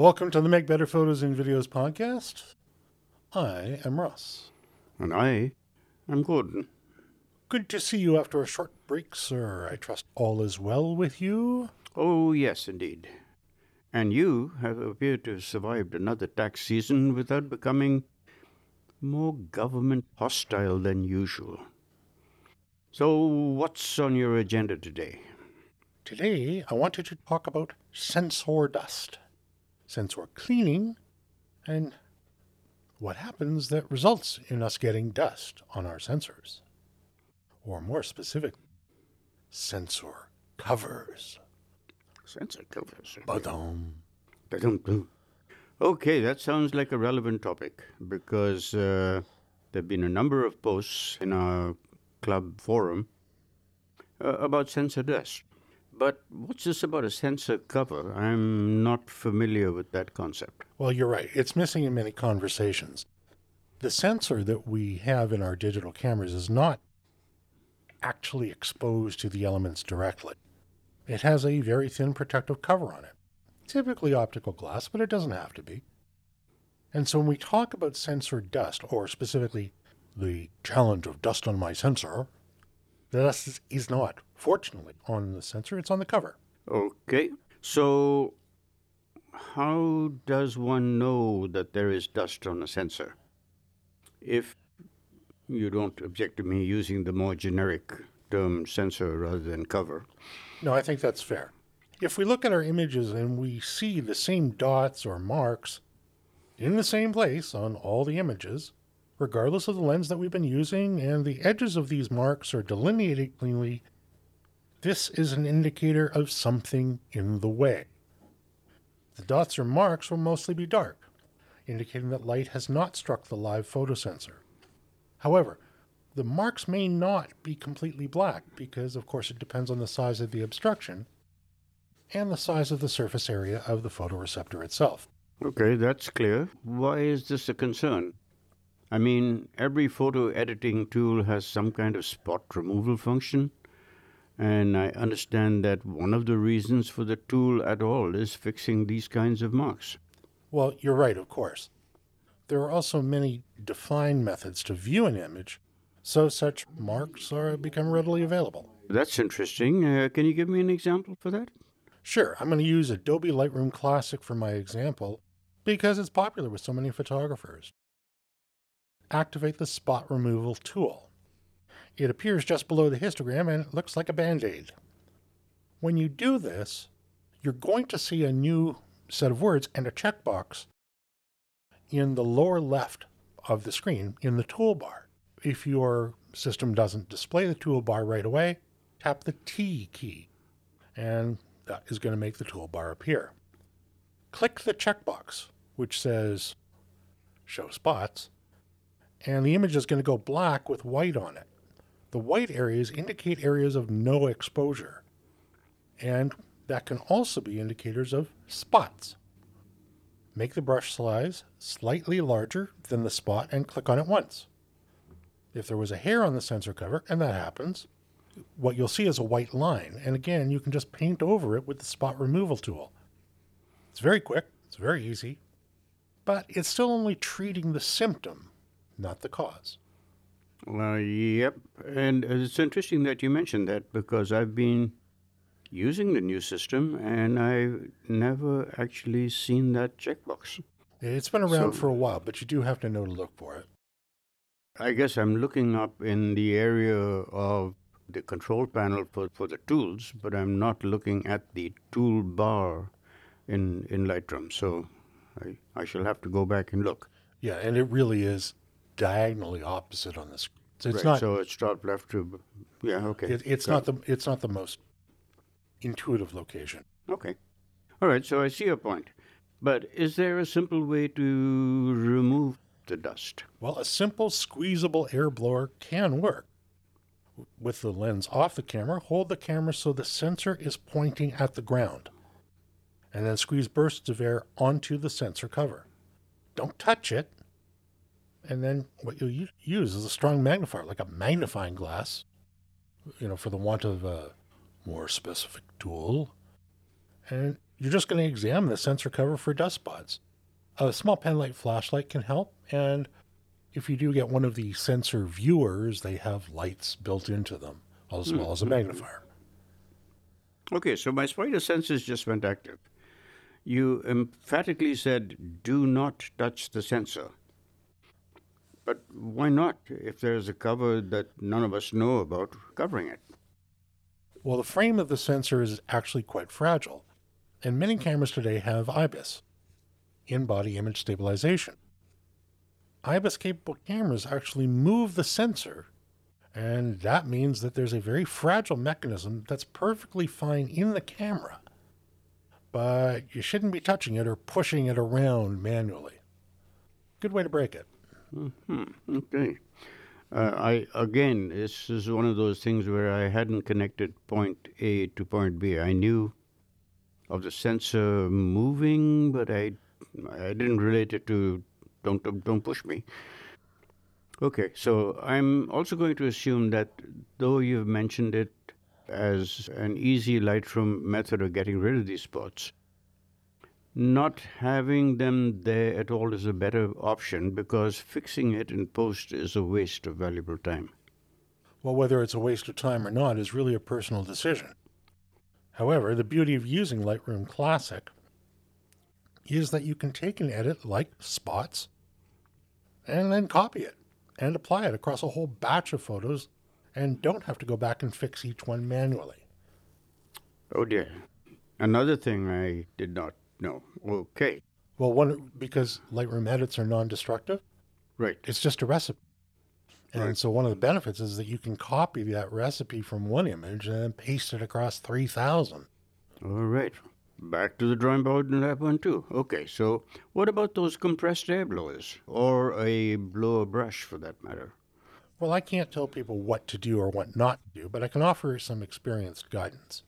Welcome to the Make Better Photos and Videos podcast. I am Ross. And I am Gordon. Good to see you after a short break, sir. I trust all is well with you. Oh, yes, indeed. And you have appeared to have survived another tax season without becoming more government hostile than usual. So, what's on your agenda today? Today, I wanted to talk about sensor dust, sensor cleaning, and what happens that results in us getting dust on our sensors. Or more specific, sensor covers. Sensor covers. Ba-dum. Ba-dum-dum. Okay, that sounds like a relevant topic because uh, there have been a number of posts in our club forum uh, about sensor dust. But what's this about a sensor cover? I'm not familiar with that concept. Well, you're right. It's missing in many conversations. The sensor that we have in our digital cameras is not actually exposed to the elements directly. It has a very thin protective cover on it, typically optical glass, but it doesn't have to be. And so when we talk about sensor dust, or specifically the challenge of dust on my sensor, the dust is not, fortunately, on the sensor, it's on the cover. Okay, so how does one know that there is dust on a sensor? If you don't object to me using the more generic term sensor rather than cover. No, I think that's fair. If we look at our images and we see the same dots or marks in the same place on all the images, regardless of the lens that we've been using, and the edges of these marks are delineated cleanly, this is an indicator of something in the way. The dots or marks will mostly be dark, indicating that light has not struck the live photosensor. However, the marks may not be completely black because, of course, it depends on the size of the obstruction and the size of the surface area of the photoreceptor itself. Okay, that's clear. Why is this a concern? I mean, every photo editing tool has some kind of spot removal function, and I understand that one of the reasons for the tool at all is fixing these kinds of marks. Well, you're right, of course. There are also many defined methods to view an image, so such marks are become readily available. That's interesting. Uh, can you give me an example for that? Sure, I'm going to use Adobe Lightroom Classic for my example because it's popular with so many photographers. Activate the spot removal tool. It appears just below the histogram and it looks like a band aid. When you do this, you're going to see a new set of words and a checkbox in the lower left of the screen in the toolbar. If your system doesn't display the toolbar right away, tap the T key, and that is going to make the toolbar appear. Click the checkbox, which says Show Spots, and the image is going to go black with white on it. The white areas indicate areas of no exposure, and that can also be indicators of spots. Make the brush size slightly larger than the spot and click on it once. If there was a hair on the sensor cover, and that happens, what you'll see is a white line. And again, you can just paint over it with the spot removal tool. It's very quick, it's very easy, but it's still only treating the symptom, not the cause. Uh, yep. And it's interesting that you mentioned that because I've been using the new system and I've never actually seen that checkbox. It's been around So- for a while, but you do have to know to look for it. I guess I'm looking up in the area of the control panel for, for the tools, but I'm not looking at the toolbar in, in Lightroom. So I, I shall have to go back and look. Yeah, and it really is diagonally opposite on this. So it's right, not. so it's top left to, yeah, okay. it, it's Got not the. It's not the most intuitive location. Okay. All right, so I see your point. But is there a simple way to remove the dust? Well, a simple squeezable air blower can work. With the lens off the camera, hold the camera so the sensor is pointing at the ground, and then squeeze bursts of air onto the sensor cover. Don't touch it. And then what you'll use is a strong magnifier, like a magnifying glass, you know, for the want of a more specific tool. And you're just going to examine the sensor cover for dust spots. A small penlight flashlight can help, and if you do get one of the sensor viewers, they have lights built into them, as hmm. well as a magnifier. Okay, so my spider senses just went active. You emphatically said, do not touch the sensor. But why not, if there's a cover that none of us know about covering it? Well, the frame of the sensor is actually quite fragile, and many cameras today have IBIS, in body image stabilization. IBIS capable cameras actually move the sensor, and that means that there's a very fragile mechanism that's perfectly fine in the camera, but you shouldn't be touching it or pushing it around manually. Good way to break it. Mm-hmm. Okay. Uh, I again, this is one of those things where I hadn't connected point A to point B. I knew of the sensor moving, but I I didn't relate it to don't don't, push me. Okay, so I'm also going to assume that though you've mentioned it as an easy Lightroom method of getting rid of these spots, not having them there at all is a better option because fixing it in post is a waste of valuable time. Well, whether it's a waste of time or not is really a personal decision. However, the beauty of using Lightroom Classic is that you can take an edit like spots and then copy it and apply it across a whole batch of photos and don't have to go back and fix each one manually. Oh dear. Another thing I did not no. Okay. Well, one because Lightroom edits are non-destructive. Right. It's just a recipe. And right. so one of the benefits is that you can copy that recipe from one image and then paste it across 3000. All right. Back to the drawing board in that one too. Okay, so what about those compressed air blowers? Or a blower brush for that matter? Well, I can't tell people what to do or what not to do, but I can offer some experienced guidance.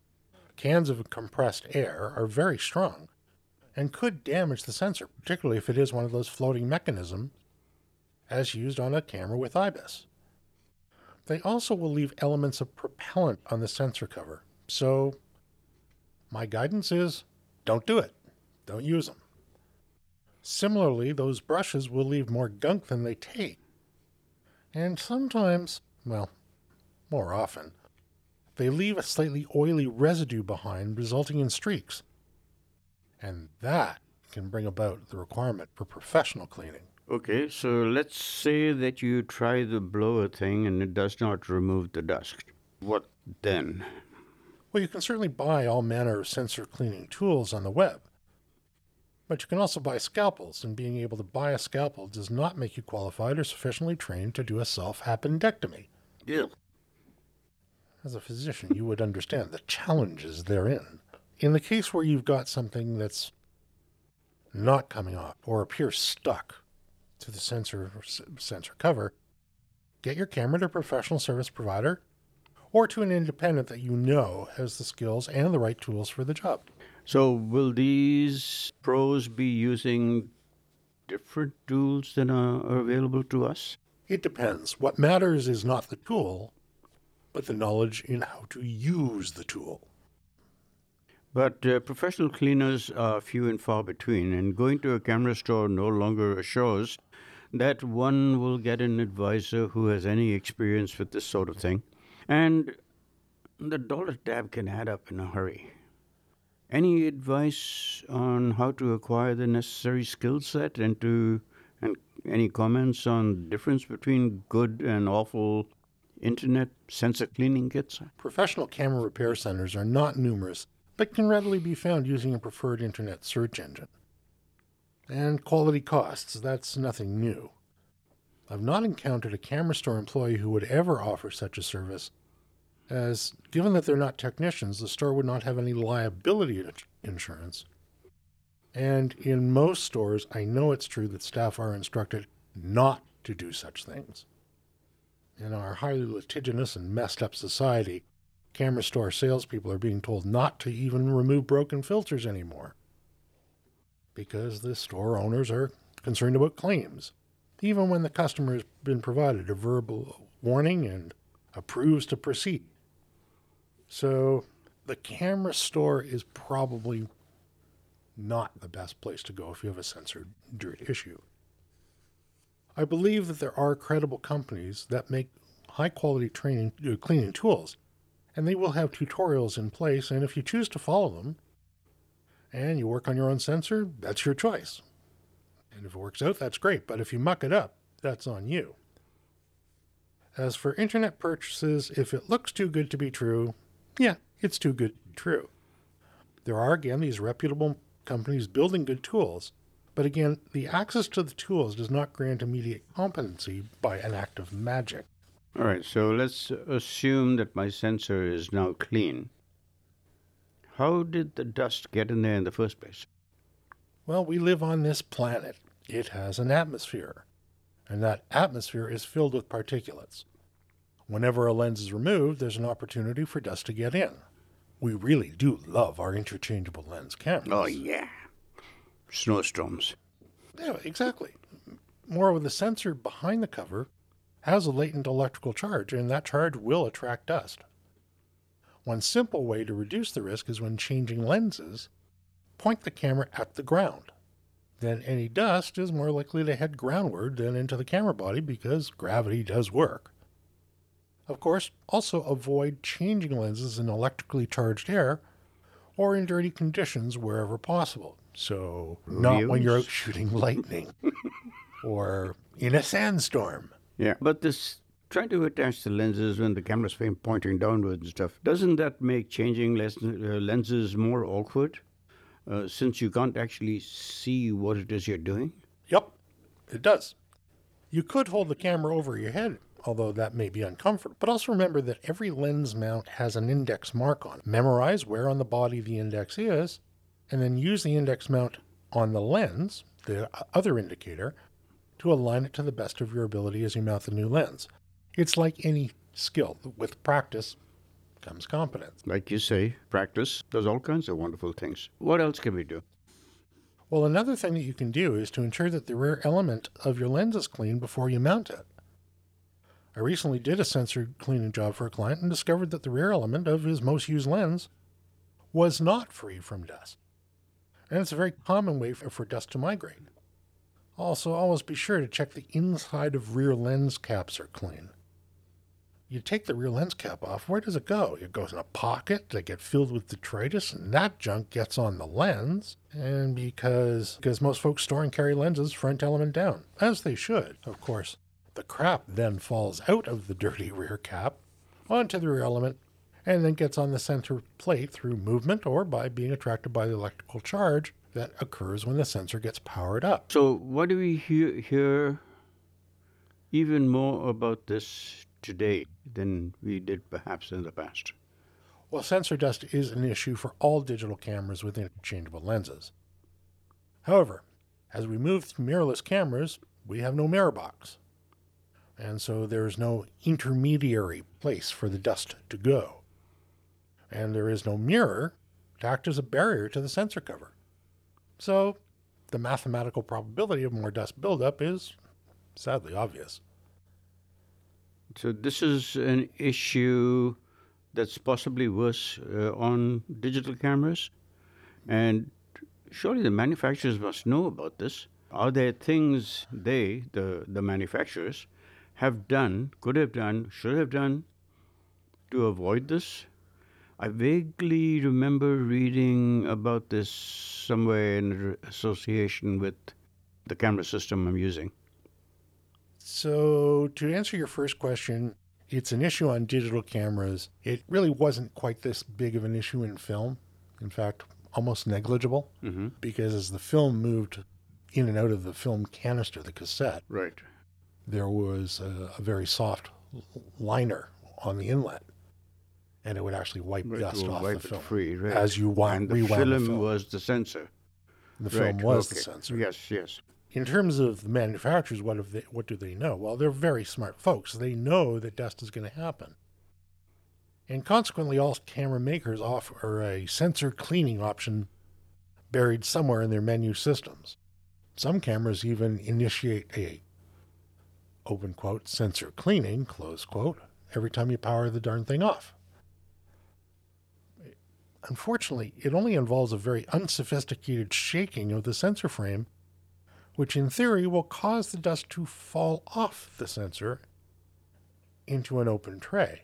Cans of compressed air are very strong, and could damage the sensor, particularly if it is one of those floating mechanisms as used on a camera with IBIS. They also will leave elements of propellant on the sensor cover, so my guidance is don't do it. Don't use them. Similarly, those brushes will leave more gunk than they take. And sometimes, well, more often, they leave a slightly oily residue behind, resulting in streaks. And that can bring about the requirement for professional cleaning. Okay, so let's say that you try the blower thing and it does not remove the dust. What then? Well, you can certainly buy all manner of sensor cleaning tools on the web. But you can also buy scalpels, and being able to buy a scalpel does not make you qualified or sufficiently trained to do a self appendectomy. Yeah. As a physician, you would understand the challenges therein in the case where you've got something that's not coming off or appears stuck to the sensor sensor cover, get your camera to a professional service provider or to an independent that you know has the skills and the right tools for the job. So, will these pros be using different tools than are available to us? It depends. What matters is not the tool, but the knowledge in how to use the tool. But uh, professional cleaners are few and far between, and going to a camera store no longer assures that one will get an advisor who has any experience with this sort of thing. And the dollar tab can add up in a hurry. Any advice on how to acquire the necessary skill set and to and any comments on the difference between good and awful internet sensor cleaning kits? Professional camera repair centers are not numerous but can readily be found using a preferred internet search engine. And quality costs, that's nothing new. I've not encountered a camera store employee who would ever offer such a service, as given that they're not technicians, the store would not have any liability insurance. And in most stores, I know it's true that staff are instructed not to do such things. In our highly litigious and messed up society, camera store salespeople are being told not to even remove broken filters anymore because the store owners are concerned about claims, even when the customer has been provided a verbal warning and approves to proceed. So the camera store is probably not the best place to go if you have a sensor dirt issue. I believe that there are credible companies that make high quality training uh, cleaning tools, and they will have tutorials in place. And if you choose to follow them, and you work on your own sensor, that's your choice. And if it works out, that's great. But if you muck it up, that's on you. As for internet purchases, if it looks too good to be true, yeah, it's too good to be true. There are, again, these reputable companies building good tools, but again, the access to the tools does not grant immediate competency by an act of magic. All right, so let's assume that my sensor is now clean. How did the dust get in there in the first place? Well, we live on this planet. It has an atmosphere, and that atmosphere is filled with particulates. Whenever a lens is removed, there's an opportunity for dust to get in. We really do love our interchangeable lens cameras. Oh, yeah. Snowstorms. Yeah, exactly. Moreover, the sensor behind the cover has a latent electrical charge, and that charge will attract dust. One simple way to reduce the risk is when changing lenses, point the camera at the ground. Then any dust is more likely to head groundward than into the camera body because gravity does work. Of course, also avoid changing lenses in electrically charged air or in dirty conditions wherever possible. So, not when you're out shooting lightning or in a sandstorm. Yeah, but this trying to attach the lenses when the camera's frame pointing downwards and stuff, doesn't that make changing lens, uh, lenses more awkward? Uh, since you can't actually see what it is you're doing? Yep, it does. You could hold the camera over your head, although that may be uncomfortable. But also remember that every lens mount has an index mark on it. Memorize where on the body the index is, and then use the index mount on the lens, the other indicator, to align it to the best of your ability as you mount the new lens. It's like any skill. With practice comes competence. Like you say, practice does all kinds of wonderful things. What else can we do? Well, another thing that you can do is to ensure that the rear element of your lens is clean before you mount it. I recently did a sensor cleaning job for a client and discovered that the rear element of his most used lens was not free from dust. And it's a very common way for, for dust to migrate. Also, always be sure to check the inside of rear lens caps are clean you take the rear lens cap off, where does it go? It goes in a pocket that get filled with detritus, and that junk gets on the lens. And because because most folks store and carry lenses front element down, as they should, of course, the crap then falls out of the dirty rear cap onto the rear element and then gets on the sensor plate through movement or by being attracted by the electrical charge that occurs when the sensor gets powered up. So, what do we hear, hear even more about this today than we did perhaps in the past. Well, sensor dust is an issue for all digital cameras with interchangeable lenses. However, as we move to mirrorless cameras, we have no mirror box. And so there is no intermediary place for the dust to go. And there is no mirror to act as a barrier to the sensor cover. So the mathematical probability of more dust buildup is sadly obvious. So this is an issue that's possibly worse uh, on digital cameras, and surely the manufacturers must know about this. Are there things they, the the manufacturers, have done, could have done, should have done to avoid this? I vaguely remember reading about this somewhere in association with the camera system I'm using. So, to answer your first question, it's an issue on digital cameras. It really wasn't quite this big of an issue in film. In fact, almost negligible mm-hmm. because as the film moved in and out of the film canister, the cassette, right, there was a, a very soft liner on the inlet, and it would actually wipe right, dust off wipe the film free, right. as you wind, and the film, the film was the sensor. The film right. was okay. the sensor. Yes, yes in terms of the manufacturers, what they, what do they know? Well, they're very smart folks. They know that dust is going to happen. And consequently, all camera makers offer a sensor cleaning option buried somewhere in their menu systems. Some cameras even initiate a open quote sensor cleaning close quote every time you power the darn thing off. Unfortunately, it only involves a very unsophisticated shaking of the sensor frame, which in theory will cause the dust to fall off the sensor into an open tray.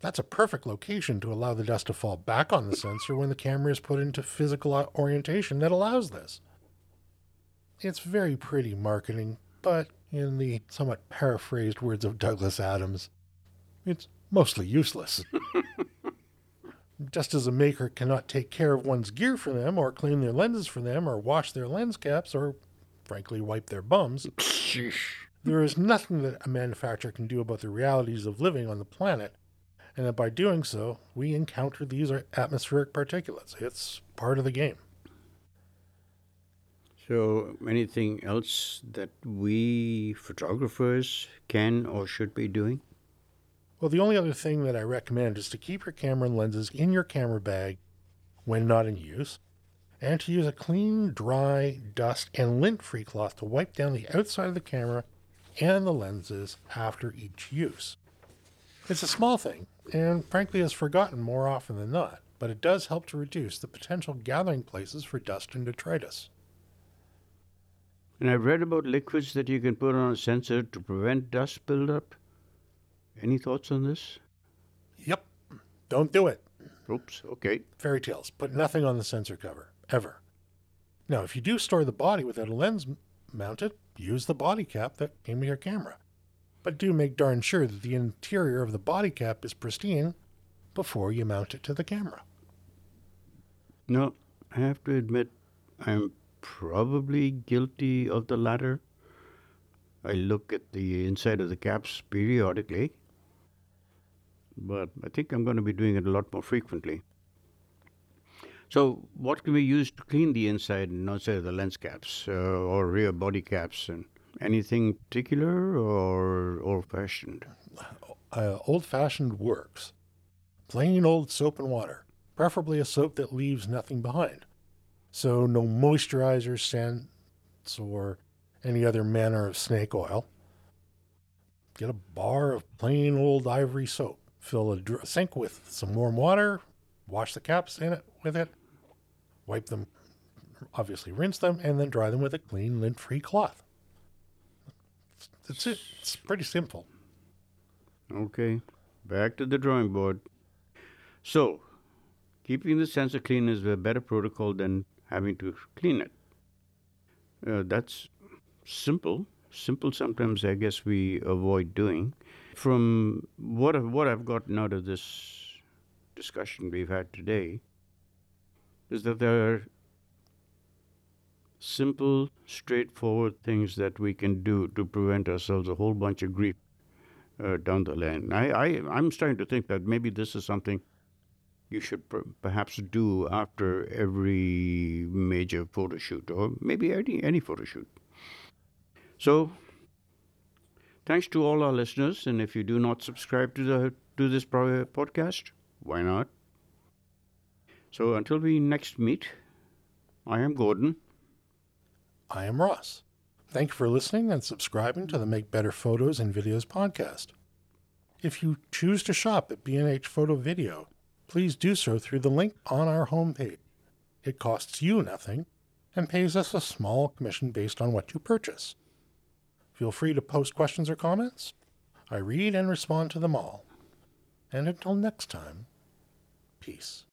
That's a perfect location to allow the dust to fall back on the sensor when the camera is put into physical orientation that allows this. It's very pretty marketing, but in the somewhat paraphrased words of Douglas Adams, it's mostly useless. Just as a maker cannot take care of one's gear for them, or clean their lenses for them, or wash their lens caps, or frankly wipe their bums, there is nothing that a manufacturer can do about the realities of living on the planet, and that by doing so, we encounter these atmospheric particulates. It's part of the game. So, anything else that we photographers can or should be doing? Well, the only other thing that I recommend is to keep your camera and lenses in your camera bag when not in use, and to use a clean, dry, dust, and lint free cloth to wipe down the outside of the camera and the lenses after each use. It's a small thing, and frankly is forgotten more often than not, but it does help to reduce the potential gathering places for dust and detritus. And I've read about liquids that you can put on a sensor to prevent dust buildup. Any thoughts on this? Yep. Don't do it. Oops. Okay. Fairy tales. Put nothing on the sensor cover, ever. Now, if you do store the body without a lens mounted, use the body cap that came with your camera. But do make darn sure that the interior of the body cap is pristine before you mount it to the camera. No, I have to admit, I'm probably guilty of the latter. I look at the inside of the caps periodically but I think I'm going to be doing it a lot more frequently. So, what can we use to clean the inside and outside of the lens caps uh, or rear body caps? And anything particular or old fashioned? Uh, old fashioned works. Plain old soap and water, preferably a soap that leaves nothing behind. So, no moisturizers, scents, or any other manner of snake oil. Get a bar of plain old ivory soap fill a sink with some warm water, wash the caps in it with it, wipe them, obviously rinse them, and then dry them with a clean lint-free cloth. That's it. It's pretty simple. Okay, back to the drawing board. So, keeping the sensor clean is a better protocol than having to clean it. Uh, that's simple. Simple sometimes I guess we avoid doing from what I've, what I've gotten out of this discussion we've had today is that there are simple, straightforward things that we can do to prevent ourselves a whole bunch of grief uh, down the line. I, I, I'm starting to think that maybe this is something you should per- perhaps do after every major photo shoot, or maybe any, any photo shoot. So Thanks to all our listeners, and if you do not subscribe to the to this podcast, why not? So until we next meet, I am Gordon. I am Ross. Thank you for listening and subscribing to the Make Better Photos and Videos podcast. If you choose to shop at B&H Photo Video, please do so through the link on our homepage. It costs you nothing and pays us a small commission based on what you purchase. Feel free to post questions or comments. I read and respond to them all. And until next time, peace.